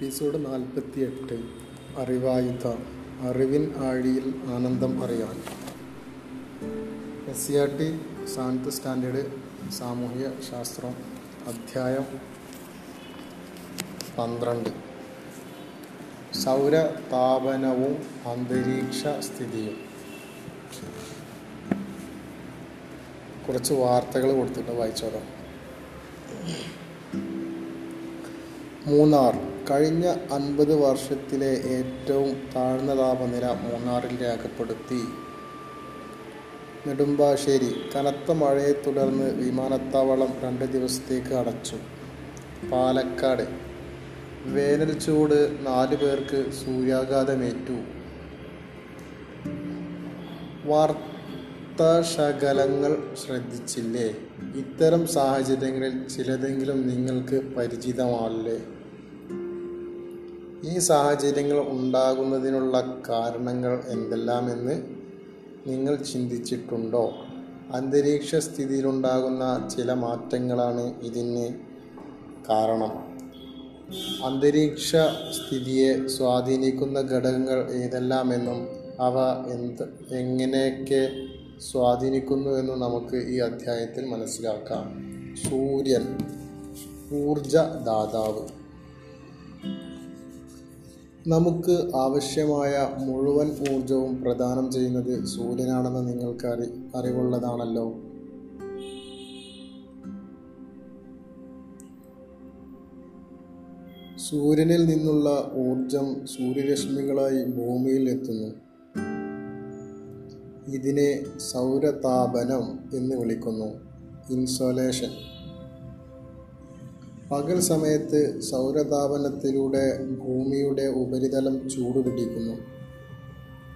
Episode നാൽപ്പത്തി എട്ട് അറിവായുധ. അറിവിൻ ആഴിയിൽ ആനന്ദം അറിയാൻ. S C R T seventh standard സാമൂഹ്യ ശാസ്ത്രം അധ്യായം പന്ത്രണ്ട്. സൗരതാപനവും അന്തരീക്ഷ സ്ഥിതിയും. കുറച്ച് വാർത്തകൾ കൊടുത്തിട്ട് വായിച്ചോളാം. മൂന്നാർ. കഴിഞ്ഞ അൻപത് വർഷത്തിലെ ഏറ്റവും താഴ്ന്ന താപനില മൂന്നാറിൽ രേഖപ്പെടുത്തി. നെടുമ്പാശ്ശേരി കനത്ത മഴയെ തുടർന്ന് വിമാനത്താവളം രണ്ട് ദിവസത്തേക്ക് അടച്ചു. പാലക്കാട് വേനൽ ചൂട് നാല് പേർക്ക് സൂര്യാഘാതമേറ്റു. വാർത്താശകലങ്ങൾ ശ്രദ്ധിച്ചില്ലേ? ഇത്തരം സാഹചര്യങ്ങളിൽ ചിലതെങ്കിലും നിങ്ങൾക്ക് പരിചിതമല്ലേ ഈ സാഹചര്യങ്ങൾ ഉണ്ടാകുന്നതിനുള്ള കാരണങ്ങൾ എന്തെല്ലാമെന്ന് നിങ്ങൾ ചിന്തിച്ചിട്ടുണ്ടോ? അന്തരീക്ഷ സ്ഥിതിയിലുണ്ടാകുന്ന ചില മാറ്റങ്ങളാണ് ഇതിന് കാരണം. അന്തരീക്ഷ സ്ഥിതിയെ സ്വാധീനിക്കുന്ന ഘടകങ്ങൾ ഏതെല്ലാമെന്നും അവ എന്ത് എങ്ങനെയൊക്കെ സ്വാധീനിക്കുന്നുവെന്നും നമുക്ക് ഈ അധ്യായത്തിൽ മനസ്സിലാക്കാം. സൂര്യൻ ഊർജദാതാവ്. നമുക്ക് ആവശ്യമായ മുഴുവൻ ഊർജവും പ്രദാനം ചെയ്യുന്നത് സൂര്യനാണെന്ന് നിങ്ങൾക്ക് അറി അറിവുള്ളതാണല്ലോ. സൂര്യനിൽ നിന്നുള്ള ഊർജം സൂര്യരശ്മികളായി ഭൂമിയിൽ എത്തുന്നു. ഇതിനെ സൗരതാപനം എന്ന് വിളിക്കുന്നു. ഇൻസോലേഷൻ. പകൽ സമയത്ത് സൗരതാപനത്തിലൂടെ ഭൂമിയുടെ ഉപരിതലം ചൂടുപിടിക്കുന്നു.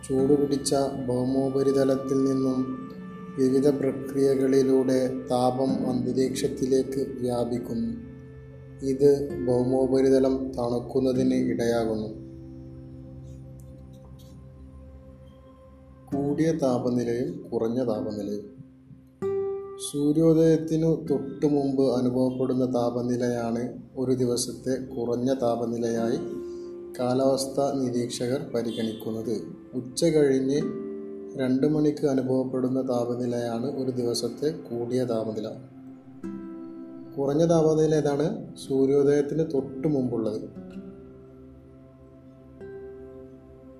ചൂടുപിടിച്ച ഭൗമോപരിതലത്തിൽ നിന്നും വിവിധ പ്രക്രിയകളിലൂടെ താപം അന്തരീക്ഷത്തിലേക്ക് വ്യാപിക്കുന്നു. ഇത് ഭൗമോപരിതലം തണുക്കുന്നതിന് ഇടയാകുന്നു. കൂടിയ താപനിലയും കുറഞ്ഞ താപനിലയും സൂര്യോദയത്തിനു തൊട്ടു മുമ്പ് അനുഭവപ്പെടുന്ന താപനിലയാണ് ഒരു ദിവസത്തെ കുറഞ്ഞ താപനിലയായി കാലാവസ്ഥ നിരീക്ഷകർ പരിഗണിക്കുന്നത്. ഉച്ച കഴിഞ്ഞ് രണ്ട് മണിക്ക് അനുഭവപ്പെടുന്ന താപനിലയാണ് ഒരു ദിവസത്തെ കൂടിയ താപനില. കുറഞ്ഞ താപനില ഏതാണ്? സൂര്യോദയത്തിന് തൊട്ട് മുമ്പുള്ളത്.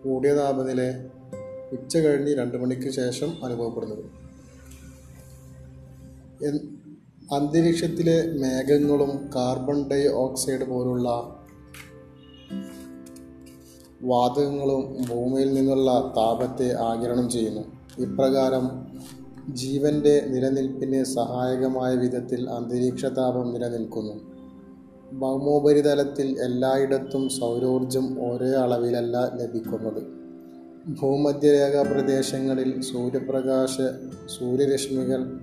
കൂടിയ താപനില ഉച്ച കഴിഞ്ഞ് രണ്ട് മണിക്ക് ശേഷം അനുഭവപ്പെടുന്നത്. അന്തരീക്ഷത്തിലെ മേഘങ്ങളും കാർബൺ ഡൈ ഓക്സൈഡ് പോലുള്ള വാതകങ്ങളും ഭൂമിയിൽ നിന്നുള്ള താപത്തെ ആഗിരണം ചെയ്യുന്നു. ഇപ്രകാരം ജീവന്റെ നിലനിൽപ്പിന് സഹായകമായ വിധത്തിൽ അന്തരീക്ഷ താപം നിലനിൽക്കുന്നു. ഭൗമോപരിതലത്തിൽ എല്ലായിടത്തും സൗരോർജം ഒരേ അളവിലല്ല ലഭിക്കുന്നത്. ഭൂമധ്യരേഖാ പ്രദേശങ്ങളിൽ സൂര്യപ്രകാശ സൂര്യരശ്മികൾ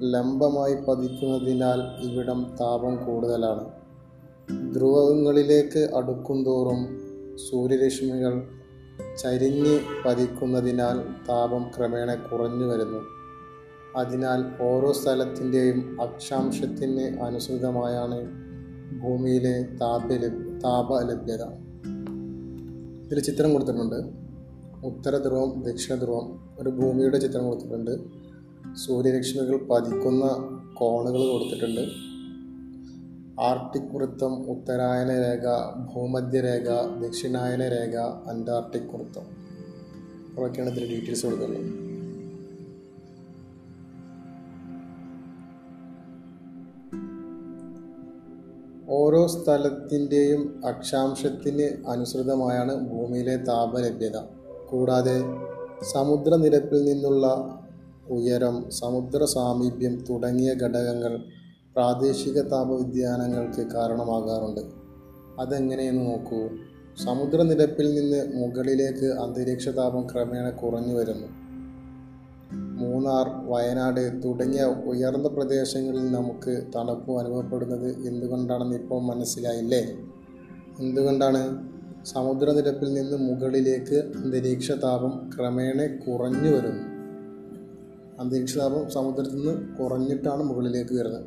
ലംബമായി പതിക്കുന്നതിനാൽ ഇവിടം താപം കൂടുതലാണ്. ധ്രുവങ്ങളിലേക്ക് അടുക്കുംതോറും സൂര്യരശ്മികൾ ചരിഞ്ഞ് പതിക്കുന്നതിനാൽ താപം ക്രമേണ കുറഞ്ഞു വരുന്നു. അതിനാൽ ഓരോ സ്ഥലത്തിന്റെയും അക്ഷാംശത്തിന് അനുസൃതമായാണ് ഭൂമിയിലെ താപ താപ ലഭ്യത. ഇതിൽ ചിത്രം കൊടുത്തിട്ടുണ്ട്. ഉത്തര ധ്രുവം ദക്ഷിണ ധ്രുവം ഒരു ഭൂമിയുടെ ചിത്രം കൊടുത്തിട്ടുണ്ട്. സൂര്യരശ്മികൾ പതിക്കുന്ന കോണുകൾ കൊടുത്തിട്ടുണ്ട്. ആർട്ടിക് വൃത്തം ഉത്തരായന രേഖ ഭൂമധ്യരേഖ ദക്ഷിണായന രേഖ അന്റാർട്ടിക് വൃത്തം അതൊക്കെയാണ് ഇതിൽ ഡീറ്റെയിൽസ് കൊടുക്കുന്നത്. ഓരോ സ്ഥലത്തിന്റെയും അക്ഷാംശത്തിന് അനുസൃതമായാണ് ഭൂമിയിലെ താപലഭ്യത. കൂടാതെ സമുദ്രനിരപ്പിൽ നിന്നുള്ള ഉയരം സമുദ്ര സാമീപ്യം തുടങ്ങിയ ഘടകങ്ങൾ പ്രാദേശിക താപവ്യതിയാനങ്ങൾക്ക് കാരണമാകാറുണ്ട്. അതെങ്ങനെയെന്ന് നോക്കൂ. സമുദ്രനിരപ്പിൽ നിന്ന് മുകളിലേക്ക് അന്തരീക്ഷ താപം ക്രമേണ കുറഞ്ഞു വരുന്നു. മൂന്നാർ വയനാട് തുടങ്ങിയ ഉയർന്ന പ്രദേശങ്ങളിൽ നമുക്ക് തണുപ്പ് അനുഭവപ്പെടുന്നത് എന്തുകൊണ്ടാണെന്ന് ഇപ്പോൾ മനസ്സിലായില്ലേ? എന്തുകൊണ്ടാണ്? സമുദ്രനിരപ്പിൽ നിന്ന് മുകളിലേക്ക് അന്തരീക്ഷ താപം ക്രമേണ കുറഞ്ഞു വരുന്നു. അന്തരീക്ഷ താപം സമുദ്രത്തിൽ നിന്ന് കുറഞ്ഞിട്ടാണ് മുകളിലേക്ക് വരുന്നത്.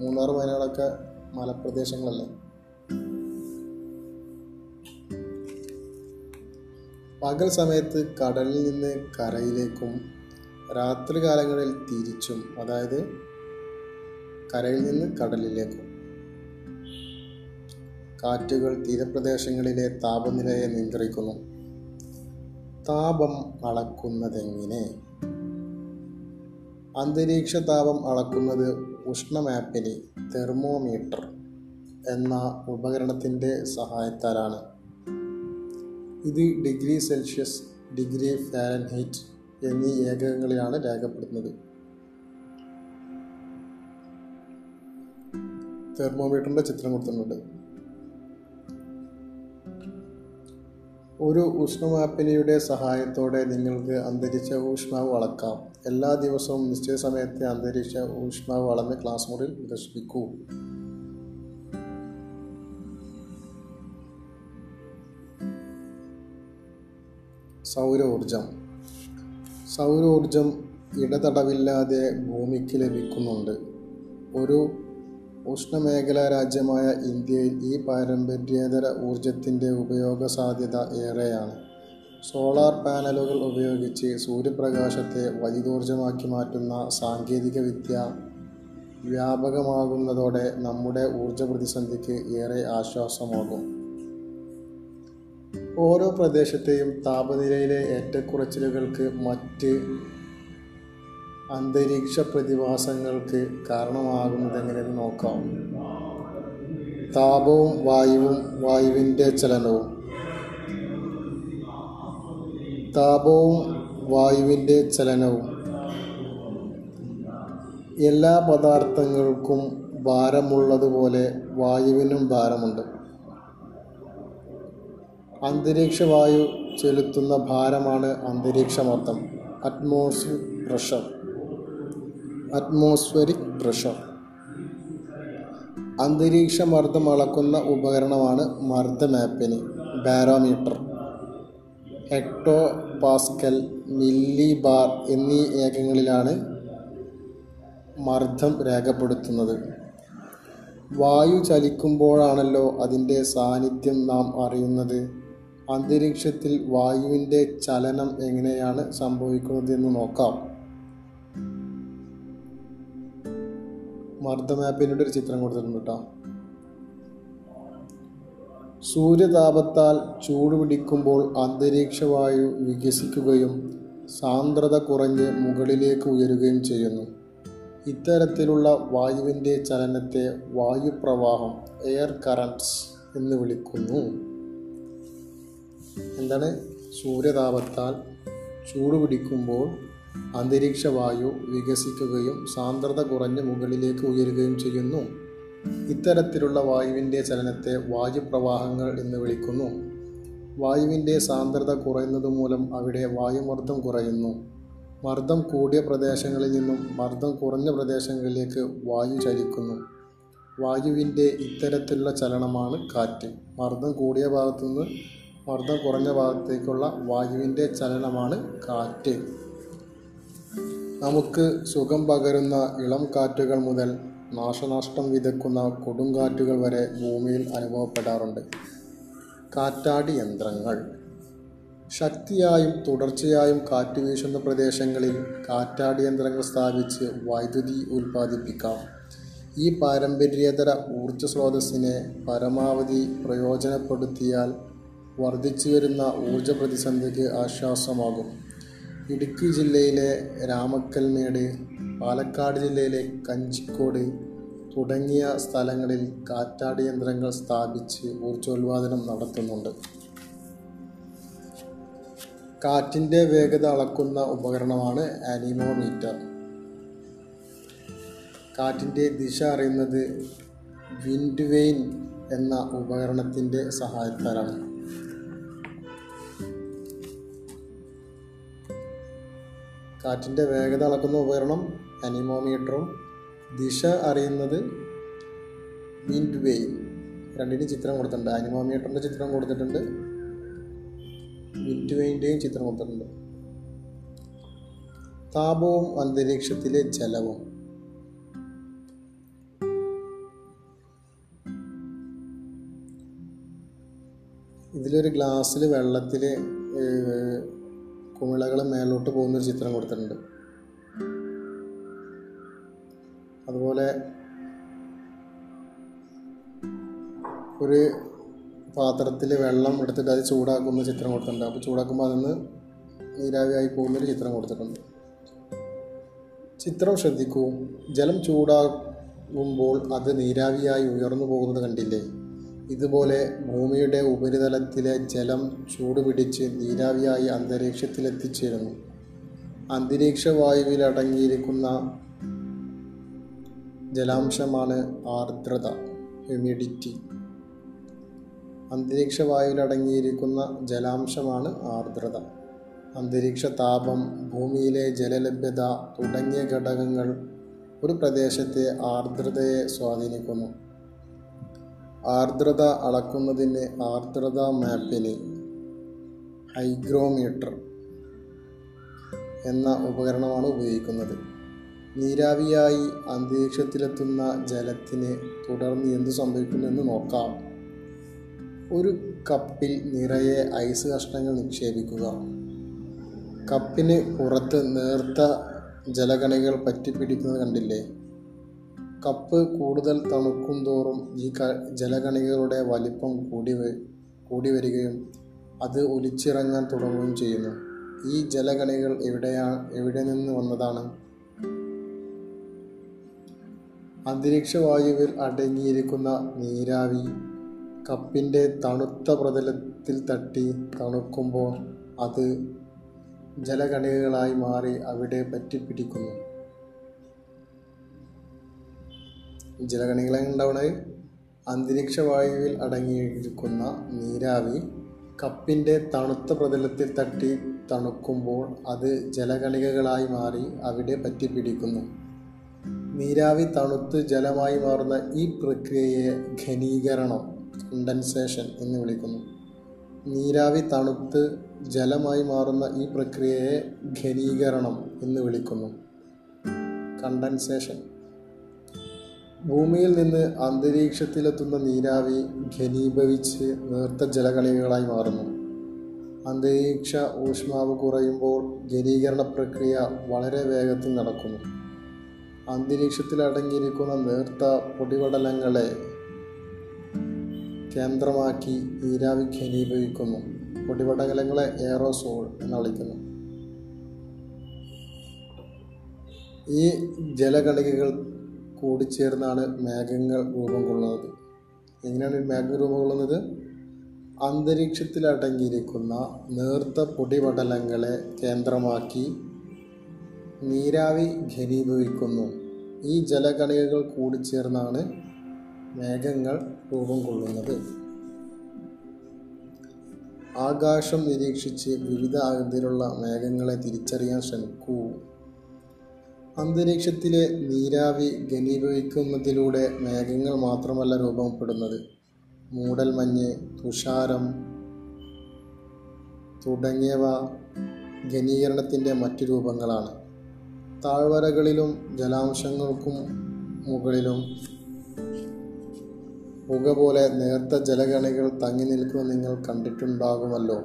മൂന്നാർ വയനാടൊക്കെ മലപ്രദേശങ്ങളല്ലേ? പകൽ സമയത്ത് കടലിൽ നിന്ന് കരയിലേക്കും രാത്രി കാലങ്ങളിൽ തിരിച്ചും അതായത് കരയിൽ നിന്ന് കടലിലേക്കും. കാറ്റുകൾ തീരപ്രദേശങ്ങളിലെ താപനിലയെ നിയന്ത്രിക്കുന്നു. താപം അളക്കുന്നതെങ്ങനെ? അന്തരീക്ഷ താപം അളക്കുന്നത് ഉഷ്ണമാപ്പിനി തെർമോമീറ്റർ എന്ന ഉപകരണത്തിന്റെ സഹായത്താലാണ്. ഇത് ഡിഗ്രി സെൽഷ്യസ് ഡിഗ്രി ഫാരൻഹൈറ്റ് എന്നീ ഏകകങ്ങളിലാണ് രേഖപ്പെടുത്തുന്നത്. തെർമോമീറ്ററിന്റെ ചിത്രം കൊടുത്തിട്ടുണ്ട്. ഒരു ഉഷ്ണമാപ്പിനിയുടെ സഹായത്തോടെ നിങ്ങൾക്ക് അന്തരീക്ഷ ഊഷ്മാവ് അളക്കാം. എല്ലാ ദിവസവും നിശ്ചിത സമയത്തെ അന്തരീക്ഷ ഊഷ്മാവ് അളന്ന് ക്ലാസ് മുറിയിൽ പ്രദർശിപ്പിക്കൂ. സൗരോർജം. സൗരോർജം ഇടതടവില്ലാതെ ഭൂമിക്ക് ലഭിക്കുന്നുണ്ട്. ഒരു ഉഷ്ണമേഖലാ രാജ്യമായ ഇന്ത്യയിൽ ഈ പാരമ്പര്യേതര ഊർജത്തിന്റെ ഉപയോഗ സാധ്യത ഏറെയാണ്. സോളാർ പാനലുകൾ ഉപയോഗിച്ച് സൂര്യപ്രകാശത്തെ വൈദ്യുതോർജമാക്കി മാറ്റുന്ന സാങ്കേതിക വിദ്യ വ്യാപകമാകുന്നതോടെ നമ്മുടെ ഊർജ പ്രതിസന്ധിക്ക് ഏറെ ആശ്വാസമാകും. ഓരോ പ്രദേശത്തെയും താപനിലയിലെ ഏറ്റക്കുറച്ചിലുകൾക്ക് മറ്റ് അന്തരീക്ഷ പ്രതിഭാസങ്ങൾക്ക് കാരണമാകുന്നത് എങ്ങനെയെന്ന് നോക്കാം. താപവും വായുവും വായുവിന്റെ ചലനവും. താപവും വായുവിന്റെ ചലനവും. എല്ലാ പദാർത്ഥങ്ങൾക്കും ഭാരമുള്ളതുപോലെ വായുവിനും ഭാരമുണ്ട്. അന്തരീക്ഷ വായു ചെലുത്തുന്ന ഭാരമാണ് അന്തരീക്ഷമർദ്ദം അറ്റ്മോസ്ഫിയർ പ്രഷർ. അറ്റ്മോസ്ഫെറിക് പ്രഷർ അന്തരീക്ഷ മർദ്ദം അളക്കുന്ന ഉപകരണമാണ് മർദ്ദമാപ്പിനി barometer hectopascal millibar എന്നീ ഏകങ്ങളിലാണ് മർദ്ദം രേഖപ്പെടുത്തുന്നത്. വായു ചലിക്കുമ്പോഴാണല്ലോ അതിന്റെ സാന്നിധ്യം നാം അറിയുന്നത്. അന്തരീക്ഷത്തിൽ വായുവിന്റെ ചലനം എങ്ങനെയാണ് സംഭവിക്കുന്നത് എന്ന് നോക്കാം. മർദ്ദമാപ്പിന്റെ ഒരു ചിത്രം കൊടുത്തിട്ടുണ്ട് കേട്ടോ. സൂര്യതാപത്താൽ ചൂട് പിടിക്കുമ്പോൾ അന്തരീക്ഷവായു വികസിക്കുകയും സാന്ദ്രത കുറഞ്ഞ് മുകളിലേക്ക് ഉയരുകയും ചെയ്യുന്നു. ഇത്തരത്തിലുള്ള വായുവിന്റെ ചലനത്തെ വായുപ്രവാഹം എയർ കറന്റ്സ് എന്ന് വിളിക്കുന്നു. എന്താണ്? സൂര്യതാപത്താൽ ചൂട് പിടിക്കുമ്പോൾ അന്തരീക്ഷ വായു വികസിക്കുകയും സാന്ദ്രത കുറഞ്ഞ് മുകളിലേക്ക് ഉയരുകയും ചെയ്യുന്നു. ഇത്തരത്തിലുള്ള വായുവിന്റെ ചലനത്തെ വായുപ്രവാഹങ്ങൾ എന്ന് വിളിക്കുന്നു. വായുവിന്റെ സാന്ദ്രത കുറയുന്നത് മൂലം അവിടെ വായുമർദ്ദം കുറയുന്നു. മർദ്ദം കൂടിയ പ്രദേശങ്ങളിൽ നിന്നും മർദ്ദം കുറഞ്ഞ പ്രദേശങ്ങളിലേക്ക് വായു ചലിക്കുന്നു. വായുവിന്റെ ഇത്തരത്തിലുള്ള ചലനമാണ് കാറ്റ്. മർദ്ദം കൂടിയ ഭാഗത്തുനിന്ന് മർദ്ദം കുറഞ്ഞ ഭാഗത്തേക്കുള്ള വായുവിന്റെ ചലനമാണ് കാറ്റ്. നമുക്ക് സുഖം പകരുന്ന ഇളം കാറ്റുകൾ മുതൽ നാശനഷ്ടം വിതക്കുന്ന കൊടുങ്കാറ്റുകൾ വരെ ഭൂമിയിൽ അനുഭവപ്പെടാറുണ്ട്. കാറ്റാടി യന്ത്രങ്ങൾ. ശക്തിയായും തുടർച്ചയായും കാറ്റ് വീശുന്ന പ്രദേശങ്ങളിൽ കാറ്റാടി യന്ത്രങ്ങൾ സ്ഥാപിച്ച് വൈദ്യുതി ഉൽപ്പാദിപ്പിക്കാം. ഈ പാരമ്പര്യേതര ഊർജ സ്രോതസ്സിനെ പരമാവധി പ്രയോജനപ്പെടുത്തിയാൽ വർദ്ധിച്ചു വരുന്ന ഊർജ പ്രതിസന്ധിക്ക് ആശ്വാസമാകും. ഇടുക്കി ജില്ലയിലെ രാമക്കൽമേട് പാലക്കാട് ജില്ലയിലെ കഞ്ചിക്കോട് തുടങ്ങിയ സ്ഥലങ്ങളിൽ കാറ്റാടി യന്ത്രങ്ങൾ സ്ഥാപിച്ച് ഊർജോൽപാദനം നടത്തുന്നുണ്ട്. കാറ്റിന്റെ വേഗത അളക്കുന്ന ഉപകരണമാണ് ആനിമോമീറ്റർ. കാറ്റിന്റെ ദിശ അറിയുന്നത് വിൻഡ് വെയിൻ എന്ന ഉപകരണത്തിന്റെ സഹായത്താലാണ്. കാറ്റിന്റെ വേഗത അളക്കുന്ന ഉപകരണം അനിമോമീറ്ററും. ദിശ അറിയുന്നത് വിൻഡ് വേ രണ്ടിന്റെയും ചിത്രം കൊടുത്തിട്ടുണ്ട്. അനിമോമീറ്ററിന്റെ ചിത്രം കൊടുത്തിട്ടുണ്ട്. വിൻഡ് വെയിന്റെയും ചിത്രം കൊടുത്തിട്ടുണ്ട്. താപവും അന്തരീക്ഷത്തിലെ ജലവും. ഇതിലൊരു ഗ്ലാസ്സിൽ വെള്ളത്തിൽ കുമിളകൾ മേലോട്ട് പോകുന്നൊരു ചിത്രം കൊടുത്തിട്ടുണ്ട്. അതുപോലെ ഒരു പാത്രത്തിൽ വെള്ളം എടുത്തിട്ട് അത് ചൂടാക്കുന്ന ചിത്രം കൊടുത്തിട്ടുണ്ട്. അപ്പോൾ ചൂടാക്കുമ്പോൾ അതിൽ നിന്ന് നീരാവിയായി പോകുന്നൊരു ചിത്രം കൊടുത്തിട്ടുണ്ട്. ചിത്രം ശ്രദ്ധിക്കൂ. ജലം ചൂടാകുമ്പോൾ അത് നീരാവിയായി ഉയർന്നു പോകുന്നത് കണ്ടില്ലേ? ഇതുപോലെ ഭൂമിയുടെ ഉപരിതലത്തിലെ ജലം ചൂടുപിടിച്ച് നീരാവിയായി അന്തരീക്ഷത്തിലെത്തിച്ചേരുന്നു. അന്തരീക്ഷ വായുവിൽ അടങ്ങിയിരിക്കുന്ന ജലാംശമാണ് ആർദ്രത ഹ്യൂമിഡിറ്റി. അന്തരീക്ഷ വായുവിൽ അടങ്ങിയിരിക്കുന്ന ജലാംശമാണ് ആർദ്രത. അന്തരീക്ഷ താപം ഭൂമിയിലെ ജലലഭ്യത തുടങ്ങിയ ഘടകങ്ങൾ ഒരു പ്രദേശത്തെ ആർദ്രതയെ സ്വാധീനിക്കുന്നു. ആർദ്രത അളക്കുന്നതിന് ആർദ്രത മാപ്പിന് ഹൈഗ്രോമീറ്റർ എന്ന ഉപകരണമാണ് ഉപയോഗിക്കുന്നത്. നീരാവിയായി അന്തരീക്ഷത്തിലെത്തുന്ന ജലത്തിന് തുടർന്ന് എന്തു സംഭവിക്കുമെന്ന് നോക്കാം. ഒരു കപ്പിൽ നിറയെ ഐസ് കഷ്ണങ്ങൾ നിക്ഷേപിക്കുക. കപ്പിന് പുറത്ത് നേർത്ത ജലകണികൾ പറ്റിപ്പിടിക്കുന്നത് കണ്ടില്ലേ? കപ്പ് കൂടുതൽ തണുക്കും തോറും ഈ ക ജലകണികകളുടെ വലിപ്പം കൂടി കൂടി വരികയും അത് ഒലിച്ചിറങ്ങാൻ തുടങ്ങുകയും ചെയ്യുന്നു. ഈ ജലകണികൾ എവിടെയാ എവിടെ നിന്ന് വന്നതാണ്? അന്തരീക്ഷ വായുവിൽ അടങ്ങിയിരിക്കുന്ന നീരാവി കപ്പിന്റെ തണുത്ത പ്രതലത്തിൽ തട്ടി തണുക്കുമ്പോൾ അത് ജലകണികകളായി മാറി അവിടെ പറ്റിപ്പിടിക്കുന്നു. ജലകണികളെ ഉണ്ടാവുന്നത് അന്തരീക്ഷ വായുവിൽ അടങ്ങിയിരിക്കുന്ന നീരാവി കപ്പിന്റെ തണുത്ത പ്രതലത്തിൽ തട്ടി തണുക്കുമ്പോൾ അത് ജലകണികകളായി മാറി അവിടെ പറ്റിപ്പിടിക്കുന്നു നീരാവി തണുത്ത് ജലമായി മാറുന്ന ഈ പ്രക്രിയയെ ഘനീകരണം കണ്ടൻസേഷൻ എന്ന് വിളിക്കുന്നു. നീരാവി തണുത്ത് ജലമായി മാറുന്ന ഈ പ്രക്രിയയെ ഘനീകരണം എന്ന് വിളിക്കുന്നു. കണ്ടൻസേഷൻ ഭൂമിയിൽ നിന്ന് അന്തരീക്ഷത്തിലെത്തുന്ന നീരാവി ഘനീഭവിച്ച് നേർത്ത ജലകണികകളായി മാറുന്നു. അന്തരീക്ഷ ഊഷ്മാവ് കുറയുമ്പോൾ ഘനീകരണ പ്രക്രിയ വളരെ വേഗത്തിൽ നടക്കുന്നു. അന്തരീക്ഷത്തിൽ അടങ്ങിയിരിക്കുന്ന നേർത്ത പൊടിപടലങ്ങളെ കേന്ദ്രമാക്കി നീരാവി ഘനീഭവിക്കുന്നു. പൊടിപടലങ്ങളെ എയറോസോൾ എന്ന് വിളിക്കുന്നു. ഈ ജലകണികകൾ കൂടിച്ചേർന്നാണ് മേഘങ്ങൾ രൂപം കൊള്ളുന്നത്. എങ്ങനെയാണ് മേഘം രൂപം കൊള്ളുന്നത്? അന്തരീക്ഷത്തിൽ അടങ്ങിയിരിക്കുന്ന നേർത്ത പൊടിപടലങ്ങളെ കേന്ദ്രമാക്കി നീരാവി ഘനീഭവിക്കുന്നു. ഈ ജലകണികകൾ കൂടിച്ചേർന്നാണ് മേഘങ്ങൾ രൂപം കൊള്ളുന്നത്. ആകാശം നിരീക്ഷിച്ച് വിവിധ ആകൃതിയിലുള്ള മേഘങ്ങളെ തിരിച്ചറിയാൻ ശ്രമിക്കൂ. അന്തരീക്ഷത്തിലെ നീരാവി ഘനീഭവിക്കുന്നതിലൂടെ മേഘങ്ങൾ മാത്രമല്ല രൂപപ്പെടുന്നത്. മൂടൽമഞ്ഞ് തുഷാരം തുടങ്ങിയവ ഘനീകരണത്തിന്റെ മറ്റു രൂപങ്ങളാണ്. താഴ്വരകളിലും ജലാംശങ്ങൾക്കും മുകളിലും പുക പോലെ നേർത്ത ജലഗണികൾ തങ്ങി നിൽക്കുന്നത് നിങ്ങൾ കണ്ടിട്ടുണ്ടാകുമല്ലോ.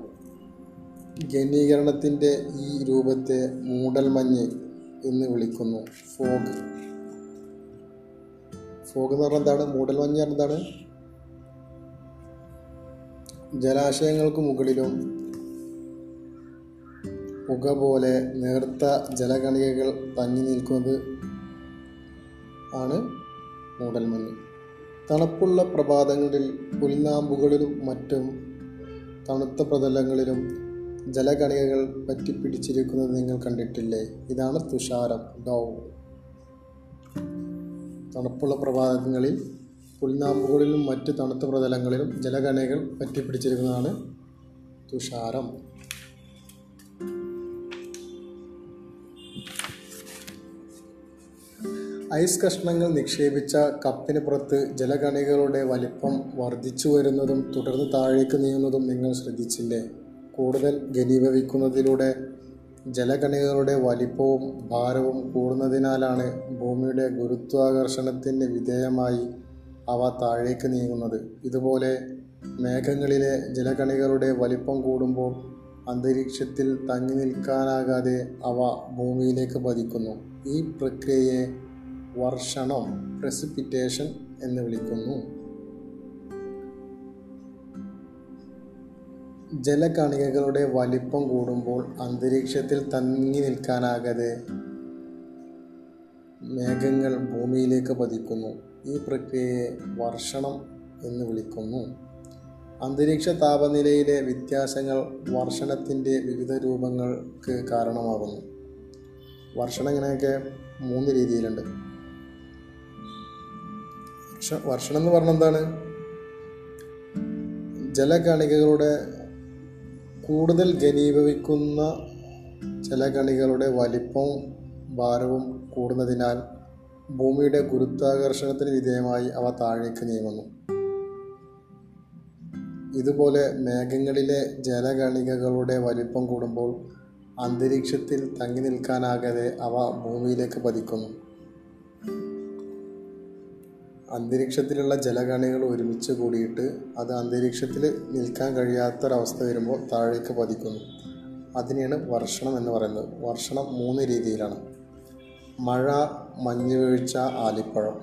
ഘനീകരണത്തിന്റെ ഈ രൂപത്തെ മൂടൽമഞ്ഞ് എന്ന് വിളിക്കുന്നു. ഫോഗ്. ഫോഗ് എന്ന് പറഞ്ഞാൽ എന്താണ്? മൂടൽമഞ്ഞ് എന്താണ്? ജലാശയങ്ങൾക്ക് മുകളിലും പുക പോലെ നേർത്ത ജലകണികകൾ തങ്ങി നിൽക്കുന്നത് ആണ് മൂടൽമഞ്ഞ് തണുപ്പുള്ള പ്രഭാതങ്ങളിൽ പുൽനാമ്പുകളിലും മറ്റും തണുത്ത പ്രതലങ്ങളിലും ജലകണികകൾ പറ്റിപ്പിടിച്ചിരിക്കുന്നത് നിങ്ങൾ കണ്ടിട്ടില്ലേ? ഇതാണ് തുഷാരം. ഡൗ തണുപ്പുള്ള പ്രഭാതങ്ങളിൽ പുൽനാമ്പുകളിലും മറ്റ് തണുത്ത പ്രതലങ്ങളിലും ജലകണികകൾ പറ്റിപ്പിടിച്ചിരിക്കുന്നതാണ് തുഷാരം. ഐസ് കഷ്ണങ്ങൾ നിക്ഷേപിച്ച കപ്പിന് പുറത്ത് ജലകണികളുടെ വലിപ്പം വർദ്ധിച്ചു വരുന്നതും തുടർന്ന് താഴേക്ക് നീങ്ങുന്നതും നിങ്ങൾ ശ്രദ്ധിച്ചില്ലേ? കൂടുതൽ ഘനീഭവിക്കുന്നതിലൂടെ ജലകണികകളുടെ വലിപ്പവും ഭാരവും കൂടുന്നതിനാലാണ് ഭൂമിയുടെ ഗുരുത്വാകർഷണത്തിന് വിധേയമായി അവ താഴേക്ക് നീങ്ങുന്നത്. ഇതുപോലെ മേഘങ്ങളിലെ ജലകണികളുടെ വലിപ്പം കൂടുമ്പോൾ അന്തരീക്ഷത്തിൽ തങ്ങി നിൽക്കാനാകാതെ അവ ഭൂമിയിലേക്ക് പതിക്കുന്നു. ഈ പ്രക്രിയയെ വർഷണം പ്രസിപ്പിറ്റേഷൻ എന്ന് വിളിക്കുന്നു. ജലകണികകളുടെ വലിപ്പം കൂടുമ്പോൾ അന്തരീക്ഷത്തിൽ തങ്ങി നിൽക്കാനാകാതെ മേഘങ്ങൾ ഭൂമിയിലേക്ക് പതിക്കുന്നു. ഈ പ്രക്രിയയെ വർഷണം എന്ന് വിളിക്കുന്നു. അന്തരീക്ഷ താപനിലയിലെ വ്യത്യാസങ്ങൾ വർഷണത്തിന്റെ വിവിധ രൂപങ്ങൾക്ക് കാരണമാകുന്നു. വർഷണം ഇങ്ങനെയൊക്കെ മൂന്ന് രീതിയിലുണ്ട്. വർഷ വർഷണം എന്ന് പറഞ്ഞെന്താണ് ജലകണികകളുടെ കൂടുതൽ ഘനീഭവിക്കുന്ന ചില കണികളുടെ വലിപ്പവും ഭാരവും കൂടുന്നതിനാൽ ഭൂമിയുടെ ഗുരുത്വാകർഷണത്തിന് വിധേയമായി അവ താഴേക്ക് നീങ്ങുന്നു. ഇതുപോലെ മേഘങ്ങളിലെ ജലകണികകളുടെ വലിപ്പം കൂടുമ്പോൾ അന്തരീക്ഷത്തിൽ തങ്ങി നിൽക്കാനാകാതെ അവ ഭൂമിയിലേക്ക് പതിക്കുന്നു. അന്തരീക്ഷത്തിലുള്ള ജലകണികൾ ഒരുമിച്ച് കൂടിയിട്ട് അത് അന്തരീക്ഷത്തിൽ നിൽക്കാൻ കഴിയാത്തൊരവസ്ഥ വരുമ്പോൾ താഴേക്ക് പതിക്കുന്നു. അതിനെയാണ് വർഷണം എന്ന് പറയുന്നത്. വർഷണം മൂന്ന് രീതിയിലാണ്. മഴ മഞ്ഞുവീഴ്ച ആലിപ്പഴം.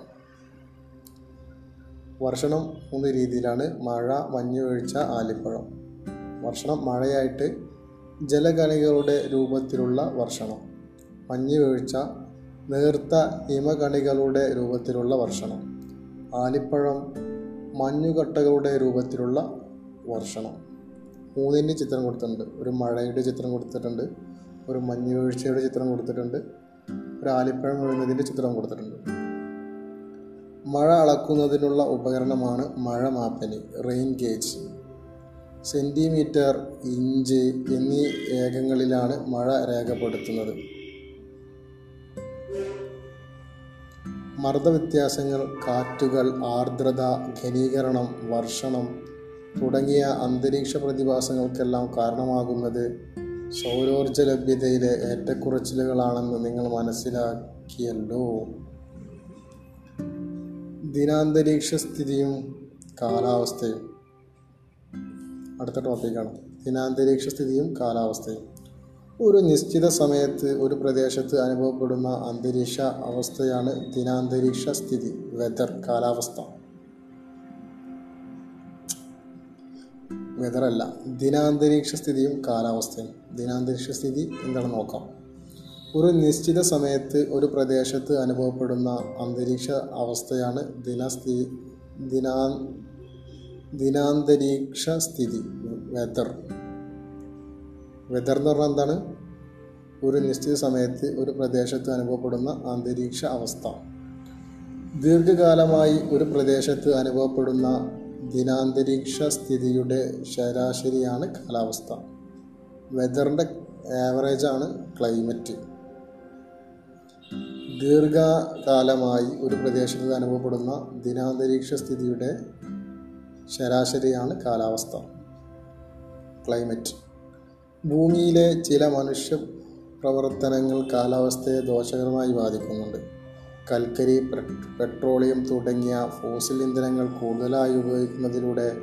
വർഷണം മൂന്ന് രീതിയിലാണ്. മഴ മഞ്ഞുവീഴ്ച ആലിപ്പഴം. വർഷണം മഴയായിട്ട് ജലകണികളുടെ രൂപത്തിലുള്ള വർഷണം. മഞ്ഞുവീഴ്ച നേർത്ത ഹിമകണികളുടെ രൂപത്തിലുള്ള വർഷണം. ആലിപ്പഴം മഞ്ഞുകട്ടകളുടെ രൂപത്തിലുള്ള വർഷണം. മൂന്നിന്റെ ചിത്രം കൊടുത്തിട്ടുണ്ട്. ഒരു മഴയുടെ ചിത്രം കൊടുത്തിട്ടുണ്ട്. ഒരു മഞ്ഞുവീഴ്ചയുടെ ചിത്രം കൊടുത്തിട്ടുണ്ട്. ഒരു ആലിപ്പഴം വീഴുന്നതിന്റെ ചിത്രം കൊടുത്തിട്ടുണ്ട്. മഴ അളക്കുന്നതിനുള്ള ഉപകരണമാണ് മഴ മാപ്പനി റെയിൻ ഗേജ്. സെന്റിമീറ്റർ ഇഞ്ച് എന്നീ ഏകങ്ങളിലാണ് മഴ രേഖപ്പെടുത്തുന്നത്. മർദ്ദവ്യത്യാസങ്ങൾ കാറ്റുകൾ ആർദ്രത ഘനീകരണം വർഷണം തുടങ്ങിയ അന്തരീക്ഷ പ്രതിഭാസങ്ങൾക്കെല്ലാം കാരണമാകുന്നത് സൗരോർജ ലഭ്യതയിലെ ഏറ്റക്കുറച്ചിലുകളാണെന്ന് നിങ്ങൾ മനസ്സിലാക്കിയല്ലോ. ദിനാന്തരീക്ഷ സ്ഥിതിയും കാലാവസ്ഥയും. അടുത്ത ടോപ്പിക്കാണ് ദിനാന്തരീക്ഷ സ്ഥിതിയും കാലാവസ്ഥയും. ഒരു നിശ്ചിത സമയത്ത് ഒരു പ്രദേശത്ത് അനുഭവപ്പെടുന്ന അന്തരീക്ഷ അവസ്ഥയാണ് ദിനാന്തരീക്ഷ സ്ഥിതി വെതർ കാലാവസ്ഥ. വെതർ അല്ല ദിനാന്തരീക്ഷ സ്ഥിതിയും കാലാവസ്ഥയും. ദിനാന്തരീക്ഷ സ്ഥിതി എന്താണ് നോക്കാം. ഒരു നിശ്ചിത സമയത്ത് ഒരു പ്രദേശത്ത് അനുഭവപ്പെടുന്ന അന്തരീക്ഷ അവസ്ഥയാണ് ദിനസ്ഥി ദിനാ ദിനാന്തരീക്ഷ സ്ഥിതി വെതർ വെതർ എന്ന് പറഞ്ഞാൽ എന്താണ്? ഒരു നിശ്ചിത സമയത്ത് ഒരു പ്രദേശത്ത് അനുഭവപ്പെടുന്ന അന്തരീക്ഷ അവസ്ഥ. ദീർഘകാലമായി ഒരു പ്രദേശത്ത് അനുഭവപ്പെടുന്ന ദിനാന്തരീക്ഷ സ്ഥിതിയുടെ ശരാശരിയാണ് കാലാവസ്ഥ. വെതറിന്റെ ആവറേജാണ് ക്ലൈമറ്റ് ദീർഘകാലമായി ഒരു പ്രദേശത്ത് അനുഭവപ്പെടുന്ന ദിനാന്തരീക്ഷ സ്ഥിതിയുടെ ശരാശരിയാണ് കാലാവസ്ഥ. ക്ലൈമറ്റ് ഭൂമിയിലെ ചില മനുഷ്യ പ്രവർത്തനങ്ങൾ കാലാവസ്ഥയെ ദോഷകരമായി ബാധിക്കുന്നുണ്ട്. കൽക്കരി പെട്രോളിയം തുടങ്ങിയ ഫോസിൽ ഇന്ധനങ്ങൾ കൂടുതലായി ഉപയോഗിക്കുന്നതിലൂടെ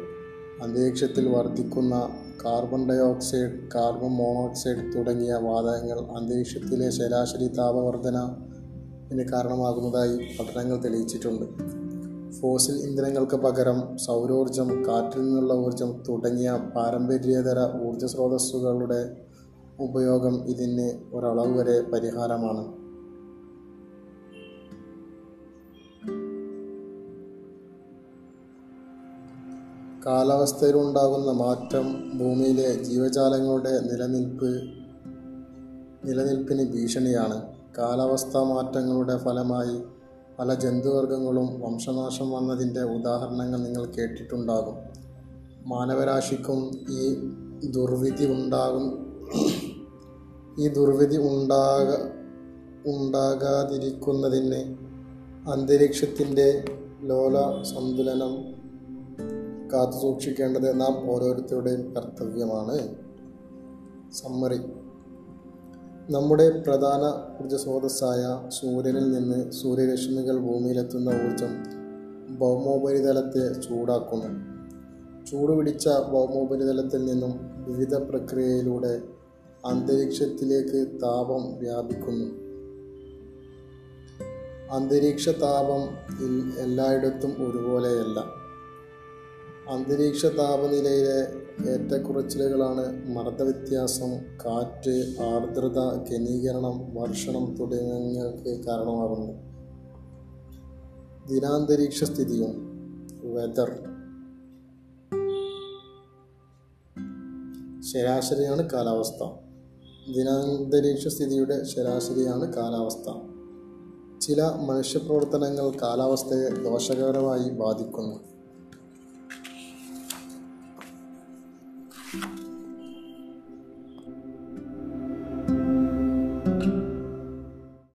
അന്തരീക്ഷത്തിൽ വർദ്ധിക്കുന്ന കാർബൺ ഡയോക്സൈഡ് കാർബൺ മോണോക്സൈഡ് തുടങ്ങിയ വാതകങ്ങൾ അന്തരീക്ഷത്തിലെ ശരാശരി താപവർധനത്തിന് കാരണമാകുന്നതായി പഠനങ്ങൾ തെളിയിച്ചിട്ടുണ്ട്. ഫോസിൽ ഇന്ധനങ്ങൾക്ക് പകരം സൗരോർജം കാറ്റിൽ നിന്നുള്ള ഊർജം തുടങ്ങിയ പാരമ്പര്യേതര ഊർജ സ്രോതസ്സുകളുടെ ഉപയോഗം ഇതിന് ഒരളവ് വരെ പരിഹാരമാണ്. കാലാവസ്ഥയിലുണ്ടാകുന്ന മാറ്റം ഭൂമിയിലെ ജീവജാലങ്ങളുടെ നിലനിൽപ്പ് നിലനിൽപ്പിന് ഭീഷണിയാണ്. കാലാവസ്ഥാ മാറ്റങ്ങളുടെ ഫലമായി പല ജന്തുവർഗങ്ങളും വംശനാശം വന്നതിന്റെ ഉദാഹരണങ്ങൾ നിങ്ങൾ കേട്ടിട്ടുണ്ടാകും. മാനവരാശിക്കും ഈ ദുർവിധി ഉണ്ടാകും. ഈ ദുർവിധി ഉണ്ടാക ഉണ്ടാകാതിരിക്കുന്നതിന് അന്തരീക്ഷത്തിന്റെ ലോല സന്തുലനം കാത്തു സൂക്ഷിക്കേണ്ടത് നാം ഓരോരുത്തരുടെയും കർത്തവ്യമാണ്. സമ്മറി. നമ്മുടെ പ്രധാന ഊർജ സ്രോതസ്സായ സൂര്യനിൽ നിന്ന് സൂര്യരശ്മികൾ ഭൂമിയിലെത്തുന്ന ഊർജം ഭൗമോപരിതലത്തെ ചൂടാക്കുന്നു. ചൂടുപിടിച്ച ഭൗമോപരിതലത്തിൽ നിന്നും വിവിധ പ്രക്രിയയിലൂടെ അന്തരീക്ഷത്തിലേക്ക് താപം വ്യാപിക്കുന്നു. അന്തരീക്ഷ താപം എല്ലായിടത്തും ഒരുപോലെയല്ല. അന്തരീക്ഷ താപനിലയിലെ ഏറ്റക്കുറച്ചിലുകളാണ് മർദ്ദവ്യത്യാസം കാറ്റ് ആർദ്രത ഘനീകരണം വർഷണം തുടങ്ങിയവയ്ക്ക് കാരണമാകുന്നത്. ദിനാന്തരീക്ഷ സ്ഥിതിയും വെതർ ശരാശരിയാണ് കാലാവസ്ഥ. ദിനാന്തരീക്ഷ സ്ഥിതിയുടെ ശരാശരിയാണ് കാലാവസ്ഥ. ചില മനുഷ്യപ്രവർത്തനങ്ങൾ കാലാവസ്ഥയെ ദോഷകരമായി ബാധിക്കുന്നു.